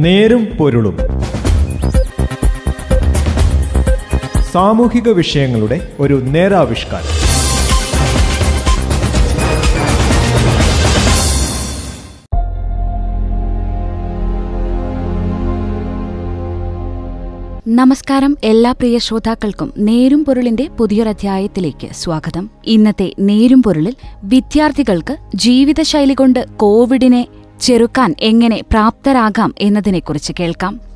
നേരും പൊരുളും. സാമൂഹിക വിഷയങ്ങളുടെ ഒരു നേരാവിഷ്കാരം. നമസ്കാരം എല്ലാ പ്രിയ ശ്രോതാക്കൾക്കും നേരും പൊരുളിന്റെ പുതിയൊരധ്യായത്തിലേക്ക് സ്വാഗതം. ഇന്നത്തെ നേരും പൊരുളിൽ വിദ്യാർത്ഥികൾക്ക് ജീവിതശൈലി കൊണ്ട് കോവിഡിനെ ചെറുക്കാൻ എങ്ങനെ പ്രാപ്തരാകാം എന്നതിനെക്കുറിച്ച് കേൾക്കാം.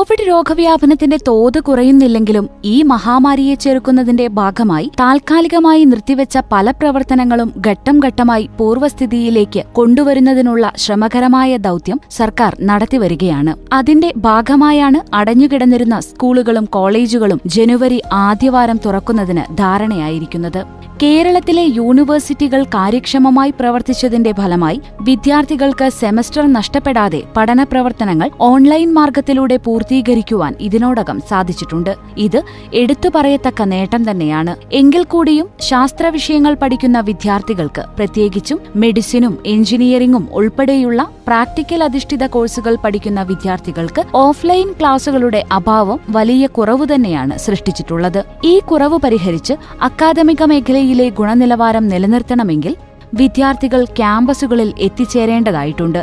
കോവിഡ് രോഗവ്യാപനത്തിന്റെ തോത് കുറയുന്നില്ലെങ്കിലും ഈ മഹാമാരിയെ ചെറുക്കുന്നതിന്റെ ഭാഗമായി താൽക്കാലികമായി നിർത്തിവെച്ച പല പ്രവർത്തനങ്ങളും ഘട്ടം ഘട്ടമായി പൂർവസ്ഥിതിയിലേക്ക് കൊണ്ടുവരുന്നതിനുള്ള ശ്രമകരമായ ദൌത്യം സർക്കാർ നടത്തിവരികയാണ്. അതിന്റെ ഭാഗമായാണ് അടഞ്ഞുകിടന്നിരുന്ന സ്കൂളുകളും കോളേജുകളും ജനുവരി ആദ്യവാരം തുറക്കുന്നതിന് ധാരണയായിരിക്കുന്നത്. കേരളത്തിലെ യൂണിവേഴ്സിറ്റികൾ കാര്യക്ഷമമായി പ്രവർത്തിച്ചതിന്റെ ഫലമായി വിദ്യാർത്ഥികൾക്ക് സെമസ്റ്റർ നഷ്ടപ്പെടാതെ പഠനപ്രവർത്തനങ്ങൾ ഓൺലൈൻ മാർഗത്തിലൂടെ പൂർത്തീകരിക്കുവാൻ ഇതിനോടകം സാധിച്ചിട്ടുണ്ട്. ഇത് എടുത്തു പറയത്തക്ക നേട്ടം തന്നെയാണ്. എങ്കിൽ കൂടിയും ശാസ്ത്ര വിഷയങ്ങൾ പഠിക്കുന്ന വിദ്യാർത്ഥികൾക്ക് പ്രത്യേകിച്ചും മെഡിസിനും എഞ്ചിനീയറിംഗും ഉൾപ്പെടെയുള്ള പ്രാക്ടിക്കൽ അധിഷ്ഠിത കോഴ്സുകൾ പഠിക്കുന്ന വിദ്യാർത്ഥികൾക്ക് ഓഫ്ലൈൻ ക്ലാസുകളുടെ അഭാവം വലിയ കുറവ് തന്നെയാണ് സൃഷ്ടിച്ചിട്ടുള്ളത്. ഈ കുറവ് പരിഹരിച്ച് അക്കാദമിക മേഖലയിലെ ഗുണനിലവാരം നിലനിർത്തണമെങ്കിൽ വിദ്യാർത്ഥികൾ ക്യാമ്പസുകളിൽ എത്തിച്ചേരേണ്ടതായിട്ടുണ്ട്.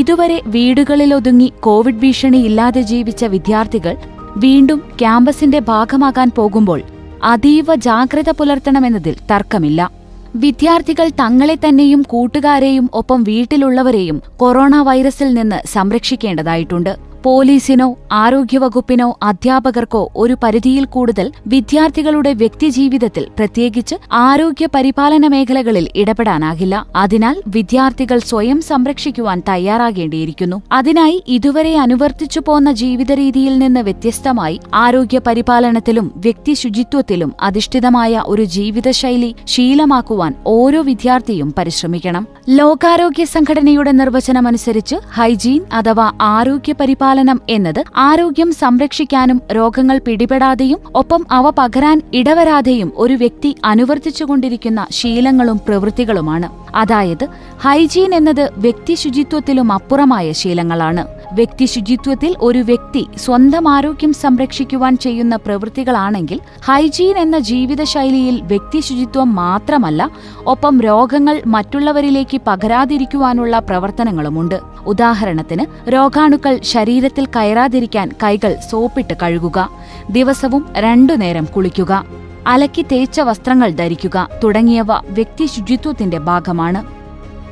ഇതുവരെ വീടുകളിലൊതുങ്ങി കോവിഡ് ഭീഷണി ഇല്ലാതെ ജീവിച്ച വിദ്യാർത്ഥികൾ വീണ്ടും ക്യാമ്പസിന്റെ ഭാഗമാകാൻ പോകുമ്പോൾ അതീവ ജാഗ്രത പുലർത്തണമെന്നതിൽ തർക്കമില്ല. വിദ്യാർത്ഥികൾ തങ്ങളെ തന്നെയും കൂട്ടുകാരെയും ഒപ്പം വീട്ടിലുള്ളവരെയും കൊറോണ വൈറസിൽ നിന്ന് സംരക്ഷിക്കേണ്ടതായിട്ടുണ്ട്. പോലീസിനോ ആരോഗ്യവകുപ്പിനോ അധ്യാപകർക്കോ ഒരു പരിധിയിൽ കൂടുതൽ വിദ്യാർത്ഥികളുടെ വ്യക്തിജീവിതത്തിൽ പ്രത്യേകിച്ച് ആരോഗ്യ പരിപാലന മേഖലകളിൽ ഇടപെടാനാകില്ല. അതിനാൽ വിദ്യാർത്ഥികൾ സ്വയം സംരക്ഷിക്കുവാൻ തയ്യാറാകേണ്ടിയിരിക്കുന്നു. അതിനായി ഇതുവരെ അനുവർത്തിച്ചു പോന്ന ജീവിതരീതിയിൽ നിന്ന് വ്യത്യസ്തമായി ആരോഗ്യ പരിപാലനത്തിലും വ്യക്തി ശുചിത്വത്തിലും അധിഷ്ഠിതമായ ഒരു ജീവിതശൈലി ശീലമാക്കുവാൻ ഓരോ വിദ്യാർത്ഥിയും പരിശ്രമിക്കണം. ലോകാരോഗ്യ സംഘടനയുടെ നിർവചനമനുസരിച്ച് ഹൈജീൻ അഥവാ ആരോഗ്യ പരിപാലനം എന്നത് ആരോഗ്യം സംരക്ഷിക്കാനും രോഗങ്ങൾ പിടിപെടാതെയും ഒപ്പം അവ പകരാൻ ഇടവരാതെയും ഒരു വ്യക്തി അനുവർത്തിച്ചുകൊണ്ടിരിക്കുന്ന ശീലങ്ങളും പ്രവൃത്തികളുമാണ്. അതായത് ഹൈജീൻ എന്നത് വ്യക്തി ശുചിത്വത്തിലും അപ്പുറമായ ശീലങ്ങളാണ്. വ്യക്തി ശുചിത്വത്തിൽ ഒരു വ്യക്തി സ്വന്തം ആരോഗ്യം സംരക്ഷിക്കുവാൻ ചെയ്യുന്ന പ്രവൃത്തികളാണെങ്കിൽ ഹൈജീൻ എന്ന ജീവിതശൈലിയിൽ വ്യക്തി ശുചിത്വം മാത്രമല്ല ഒപ്പം രോഗങ്ങൾ മറ്റുള്ളവരിലേക്ക് പകരാതിരിക്കുവാനുള്ള പ്രവർത്തനങ്ങളുമുണ്ട്. ഉദാഹരണത്തിന് രോഗാണുക്കൾ ശരീരത്തിൽ കയറാതിരിക്കാൻ കൈകൾ സോപ്പിട്ട് കഴുകുക ദിവസവും രണ്ടു നേരം കുളിക്കുക അലക്കി തേച്ച വസ്ത്രങ്ങൾ ധരിക്കുക തുടങ്ങിയവ വ്യക്തി ശുചിത്വത്തിന്റെ ഭാഗമാണ്.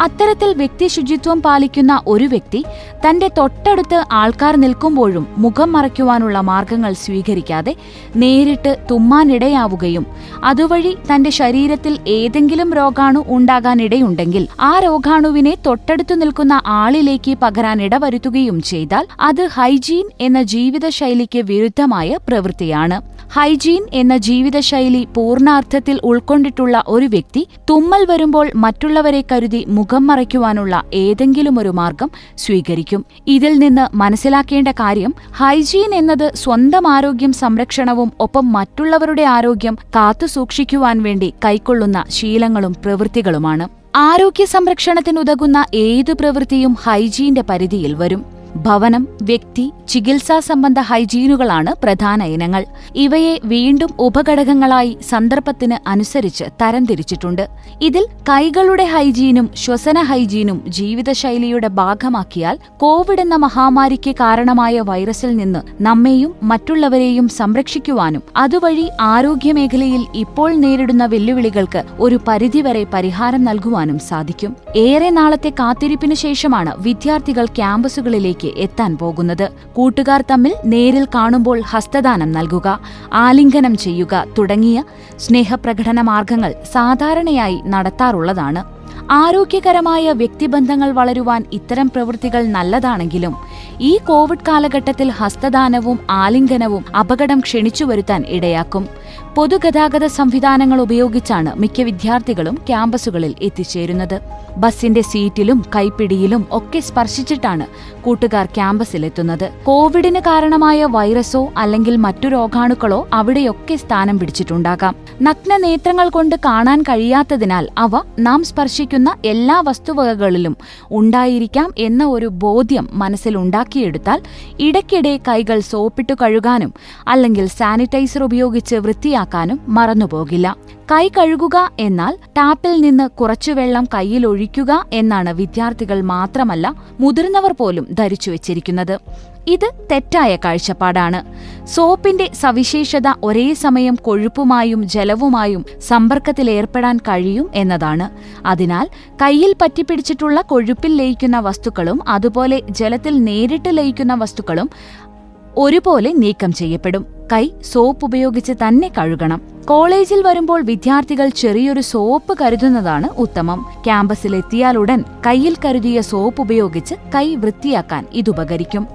അത്തരത്തിൽ വ്യക്തി ശുചിത്വം പാലിക്കുന്ന ഒരു വ്യക്തി തന്റെ തൊട്ടടുത്ത് ആൾക്കാർ നിൽക്കുമ്പോഴും മുഖം മറയ്ക്കുവാനുള്ള മാർഗങ്ങൾ സ്വീകരിക്കാതെ നേരിട്ട് തുമ്മാനിടയാവുകയും അതുവഴി തന്റെ ശരീരത്തിൽ ഏതെങ്കിലും രോഗാണു ഉണ്ടാകാനിടയുണ്ടെങ്കിൽ ആ രോഗാണുവിനെ തൊട്ടടുത്തു നിൽക്കുന്ന ആളിലേക്ക് പകരാൻ ഇടവരുത്തുകയും ചെയ്താൽ അത് ഹൈജീൻ എന്ന ജീവിതശൈലിക്ക് വിരുദ്ധമായ പ്രവൃത്തിയാണ്. ഹൈജീൻ എന്ന ജീവിതശൈലി പൂർണാർത്ഥത്തിൽ ഉൾക്കൊണ്ടിട്ടുള്ള ഒരു വ്യക്തി തുമ്മൽ വരുമ്പോൾ മറ്റുള്ളവരെ കരുതി മുഖം മറയ്ക്കുവാനുള്ള ഏതെങ്കിലും ഒരു മാർഗം സ്വീകരിക്കും. ഇതിൽ നിന്ന് മനസ്സിലാക്കേണ്ട കാര്യം ഹൈജീൻ എന്നത് സ്വന്തം ആരോഗ്യം സംരക്ഷണവും ഒപ്പം മറ്റുള്ളവരുടെ ആരോഗ്യം കാത്തുസൂക്ഷിക്കുവാൻ വേണ്ടി കൈക്കൊള്ളുന്ന ശീലങ്ങളും പ്രവൃത്തികളുമാണ്. ആരോഗ്യ സംരക്ഷണത്തിനുതകുന്ന ഏതു പ്രവൃത്തിയും ഹൈജീന്റെ പരിധിയിൽ വരും. ഭവനം വ്യക്തി ചികിത്സാ സംബന്ധ ഹൈജീനുകളാണ് പ്രധാന ഇനങ്ങൾ. ഇവയെ വീണ്ടും ഉപഘടകങ്ങളായി സന്ദർഭത്തിന് അനുസരിച്ച് തരംതിരിച്ചിട്ടുണ്ട്. ഇതിൽ കൈകളുടെ ഹൈജീനും ശ്വസന ഹൈജീനും ജീവിതശൈലിയുടെ ഭാഗമാക്കിയാൽ കോവിഡ് എന്ന മഹാമാരിക്ക് കാരണമായ വൈറസിൽ നിന്ന് നമ്മെയും മറ്റുള്ളവരെയും സംരക്ഷിക്കുവാനും അതുവഴി ആരോഗ്യമേഖലയിൽ ഇപ്പോൾ നേരിടുന്ന വെല്ലുവിളികൾക്ക് ഒരു പരിധിവരെ പരിഹാരം നൽകുവാനും സാധിക്കും. ഏറെ നാളത്തെ കാത്തിരിപ്പിനു ശേഷമാണ് വിദ്യാർത്ഥികൾ ക്യാമ്പസുകളിലേക്ക് എത്താൻ പോകുന്നത്. കൂട്ടുകാർ തമ്മിൽ നേരിൽ കാണുമ്പോൾ ഹസ്തദാനം നൽകുക ആലിംഗനം ചെയ്യുക തുടങ്ങിയ സ്നേഹപ്രകടന മാർഗങ്ങൾ സാധാരണയായി നടത്താറുള്ളതാണ്. ആരോഗ്യകരമായ വ്യക്തിബന്ധങ്ങൾ വളരുവാൻ ഇത്തരം പ്രവൃത്തികൾ നല്ലതാണെങ്കിലും ഈ കോവിഡ് കാലഘട്ടത്തിൽ ഹസ്തദാനവും ആലിംഗനവും അപകടം ക്ഷണിച്ചു വരുത്താൻ ഇടയാക്കും. പൊതുഗതാഗത സംവിധാനങ്ങൾ ഉപയോഗിച്ചാണ് മിക്ക വിദ്യാർത്ഥികളും ക്യാമ്പസുകളിൽ എത്തിച്ചേരുന്നത്. ബസിന്റെ സീറ്റിലും കൈപ്പിടിയിലും ഒക്കെ സ്പർശിച്ചിട്ടാണ് കൂട്ടുകാർ ക്യാമ്പസിലെത്തുന്നത്. കോവിഡിന് കാരണമായ വൈറസോ അല്ലെങ്കിൽ മറ്റു രോഗാണുക്കളോ അവിടെയൊക്കെ സ്ഥാനം പിടിച്ചിട്ടുണ്ടാകാം. നഗ്ന നേത്രങ്ങൾ കൊണ്ട് കാണാൻ കഴിയാത്തതിനാൽ അവ നാം സ്പർശിക്കുന്ന എല്ലാ വസ്തുവകകളിലും ഉണ്ടായിരിക്കാം എന്ന ഒരു ബോധ്യം മനസ്സിലുണ്ടാക്കിയെടുത്താൽ ഇടയ്ക്കിടെ കൈകൾ സോപ്പിട്ട് കഴുകാനും അല്ലെങ്കിൽ സാനിറ്റൈസർ ഉപയോഗിച്ച് വൃത്തിയാക്കാനും മറന്നുപോകില്ല. കൈ കഴുകുക എന്നാൽ ടാപ്പിൽ നിന്ന് കുറച്ചു വെള്ളം കയ്യിൽ ഒഴിക്കുക എന്നാണ് വിദ്യാർത്ഥികൾ മാത്രമല്ല മുതിർന്നവർ പോലും ധരിച്ചു വച്ചിരിക്കുന്നത്. ഇത് തെറ്റായ കാഴ്ചപ്പാടാണ്. സോപ്പിന്റെ സവിശേഷത ഒരേ സമയം കൊഴുപ്പുമായും ജലവുമായും സമ്പർക്കത്തിലേർപ്പെടാൻ കഴിയും എന്നതാണ്. അതിനാൽ കയ്യിൽ പറ്റിപ്പിടിച്ചിട്ടുള്ള കൊഴുപ്പിൽ ലയിക്കുന്ന വസ്തുക്കളും അതുപോലെ ജലത്തിൽ നേരിട്ട് ലയിക്കുന്ന വസ്തുക്കളും ഒരുപോലെ നീക്കം ചെയ്യപ്പെടും. കൈ സോപ്പ് ഉപയോഗിച്ച് തന്നെ കഴുകണം. കോളേജിൽ വരുമ്പോൾ വിദ്യാർത്ഥികൾ ചെറിയൊരു സോപ്പ് കരുതുന്നതാണ് ഉത്തമം. ക്യാമ്പസിലെത്തിയാലുടൻ കയ്യിൽ കരുതിയ സോപ്പ് ഉപയോഗിച്ച് കൈ വൃത്തിയാക്കാൻ ഇതുപകരിക്കും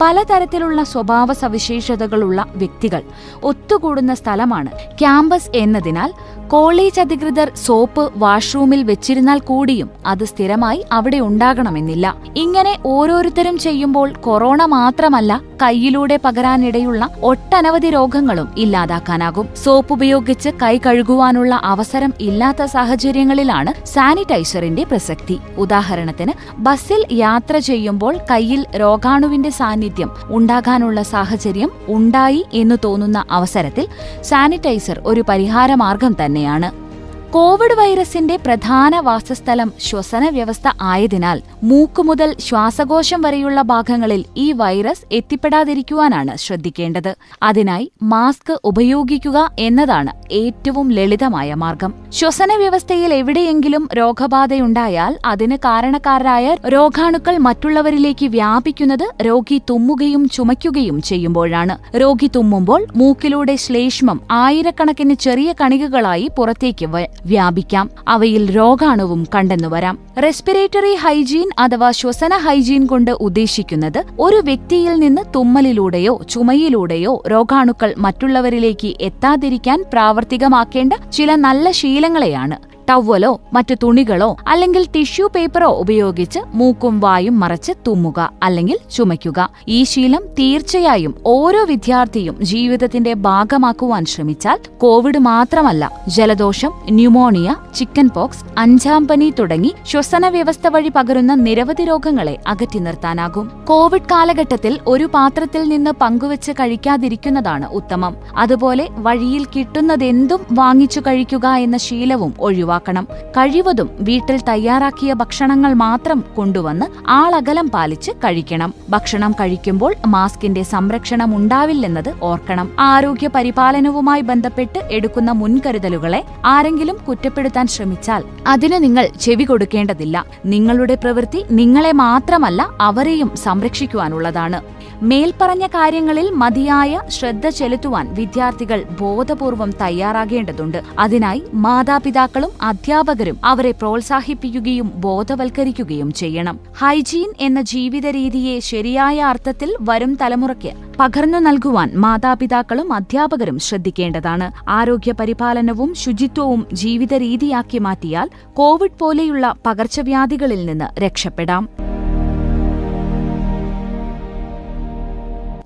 പലതരത്തിലുള്ള സ്വഭാവ സവിശേഷതകളുള്ള വ്യക്തികൾ ഒത്തുകൂടുന്ന സ്ഥലമാണ് ക്യാമ്പസ് എന്നതിനാൽ കോളേജ് അധികൃതർ സോപ്പ് വാഷ്റൂമിൽ വെച്ചിരുന്നാൽ കൂടിയും അത് സ്ഥിരമായി അവിടെ ഉണ്ടാകണമെന്നില്ല. ഇങ്ങനെ ഓരോരുത്തരും ചെയ്യുമ്പോൾ കൊറോണ മാത്രമല്ല കൈയിലൂടെ പകരാനിടയുള്ള ഒട്ടനവധി രോഗങ്ങളും ഇല്ലാതാക്കാനാകും. സോപ്പ് ഉപയോഗിച്ച് കൈ കഴുകുവാനുള്ള അവസരം ഇല്ലാത്ത സാഹചര്യങ്ങളിലാണ് സാനിറ്റൈസറിന്റെ പ്രസക്തി. ഉദാഹരണത്തിന് ബസ്സിൽ യാത്ര ചെയ്യുമ്പോൾ കയ്യിൽ രോഗാണുവിന്റെ സാന്നിധ്യം ഉണ്ടാകാനുള്ള സാഹചര്യം ഉണ്ടായി എന്ന് തോന്നുന്ന അവസരത്തിൽ സാനിറ്റൈസർ ഒരു പരിഹാരമാർഗം തന്നെയാണ് കോവിഡ് വൈറസിന്റെ പ്രധാന വാസസ്ഥലം ശ്വസന വ്യവസ്ഥ ആയതിനാൽ മൂക്ക് മുതൽ ശ്വാസകോശം വരെയുള്ള ഭാഗങ്ങളിൽ ഈ വൈറസ് എത്തിപ്പെടാതിരിക്കുവാനാണ് ശ്രദ്ധിക്കേണ്ടത്. അതിനായി മാസ്ക് ഉപയോഗിക്കുക എന്നതാണ് ഏറ്റവും ലളിതമായ മാർഗം. ശ്വസന വ്യവസ്ഥയിൽ എവിടെയെങ്കിലും രോഗബാധയുണ്ടായാൽ അതിന് കാരണക്കാരായ രോഗാണുക്കൾ മറ്റുള്ളവരിലേക്ക് വ്യാപിക്കുന്നത് രോഗി തുമ്മുകയും ചുമയ്ക്കുകയും ചെയ്യുമ്പോഴാണ്. രോഗി തുമ്മുമ്പോൾ മൂക്കിലൂടെ ശ്ലേഷ്മം ആയിരക്കണക്കിന് ചെറിയ കണികകളായി പുറത്തേക്ക് വ്യാപിക്കാം. അവയിൽ രോഗാണുവും കണ്ടെന്നു വരാം. റെസ്പിറേറ്ററി ഹൈജീൻ അഥവാ ശ്വസന ഹൈജീൻ കൊണ്ട് ഉദ്ദേശിക്കുന്നത് ഒരു വ്യക്തിയിൽ നിന്ന് തുമ്മലിലൂടെയോ ചുമയിലൂടെയോ രോഗാണുക്കൾ മറ്റുള്ളവരിലേക്ക് എത്താതിരിക്കാൻ പ്രാവർത്തികമാക്കേണ്ട ചില നല്ല ശീലങ്ങളെയാണ്. ടവലോ മറ്റു തുണികളോ അല്ലെങ്കിൽ ടിഷ്യൂ പേപ്പറോ ഉപയോഗിച്ച് മൂക്കും വായും മറച്ച് തുമ്മുക അല്ലെങ്കിൽ ചുമയ്ക്കുക. ഈ ശീലം തീർച്ചയായും ഓരോ വിദ്യാർത്ഥിയും ജീവിതത്തിന്റെ ഭാഗമാക്കുവാൻ ശ്രമിച്ചാൽ കോവിഡ് മാത്രമല്ല ജലദോഷം ന്യൂമോണിയ ചിക്കൻ പോക്സ് അഞ്ചാം പനി തുടങ്ങി ശ്വസന വ്യവസ്ഥ വഴി പകരുന്ന നിരവധി രോഗങ്ങളെ അകറ്റി നിർത്താനാകും. കോവിഡ് കാലഘട്ടത്തിൽ ഒരു പാത്രത്തിൽ നിന്ന് പങ്കുവച്ച് കഴിക്കാതിരിക്കുന്നതാണ് ഉത്തമം. അതുപോലെ വഴിയിൽ കിട്ടുന്നതെന്തും വാങ്ങിച്ചു കഴിക്കുക എന്ന ശീലവും ഒഴിവാക്കണം കഴിവതും വീട്ടിൽ തയ്യാറാക്കിയ ഭക്ഷണങ്ങൾ മാത്രം കൊണ്ടുവന്ന് ആളകലം പാലിച്ച് കഴിക്കണം. ഭക്ഷണം കഴിക്കുമ്പോൾ മാസ്കിന്റെ സംരക്ഷണം ഉണ്ടാവില്ലെന്നത് ഓർക്കണം. ആരോഗ്യ പരിപാലനവുമായി ബന്ധപ്പെട്ട് എടുക്കുന്ന മുൻകരുതലുകളെ ആരെങ്കിലും കുറ്റപ്പെടുത്താൻ ശ്രമിച്ചാൽ അതിന് നിങ്ങൾ ചെവി കൊടുക്കേണ്ടതില്ല. നിങ്ങളുടെ പ്രവൃത്തി നിങ്ങളെ മാത്രമല്ല അവരെയും സംരക്ഷിക്കുവാനുള്ളതാണ്. മേൽപ്പറഞ്ഞ കാര്യങ്ങളിൽ മതിയായ ശ്രദ്ധ ചെലുത്തുവാൻ വിദ്യാർത്ഥികൾ ബോധപൂർവം തയ്യാറാകേണ്ടതുണ്ട്. അതിനായി മാതാപിതാക്കളും അധ്യാപകരും അവരെ പ്രോത്സാഹിപ്പിക്കുകയും ബോധവൽക്കരിക്കുകയും ചെയ്യണം. ഹൈജീൻ എന്ന ജീവിത രീതിയെ ശരിയായ അർത്ഥത്തിൽ വരും തലമുറയ്ക്ക് പകർന്നു നൽകുവാൻ മാതാപിതാക്കളും അധ്യാപകരും ശ്രദ്ധിക്കേണ്ടതാണ്. ആരോഗ്യ പരിപാലനവും ശുചിത്വവും ജീവിത രീതിയാക്കി മാറ്റിയാൽ കോവിഡ് പോലെയുള്ള പകർച്ചവ്യാധികളിൽ നിന്ന് രക്ഷപ്പെടാം.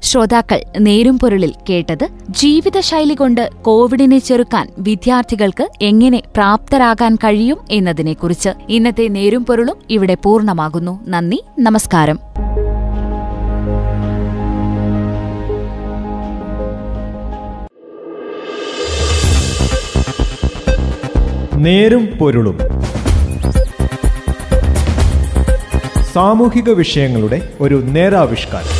ശ്രോതാക്കൾ നേരും പൊരുളിൽ കേട്ടത് ജീവിതശൈലി കൊണ്ട് കോവിഡിനെ ചെറുക്കാൻ വിദ്യാർത്ഥികൾക്ക് എങ്ങനെ പ്രാപ്തരാകാൻ കഴിയും എന്നതിനെക്കുറിച്ച് ഇന്നത്തെ നേരും പൊരുളും ഇവിടെ പൂർണമാകുന്നു. നന്ദി നമസ്കാരം. നേരും പൊരുളും. സാമൂഹിക വിഷയങ്ങളുടെ ഒരു നേരാവിഷ്കാരം.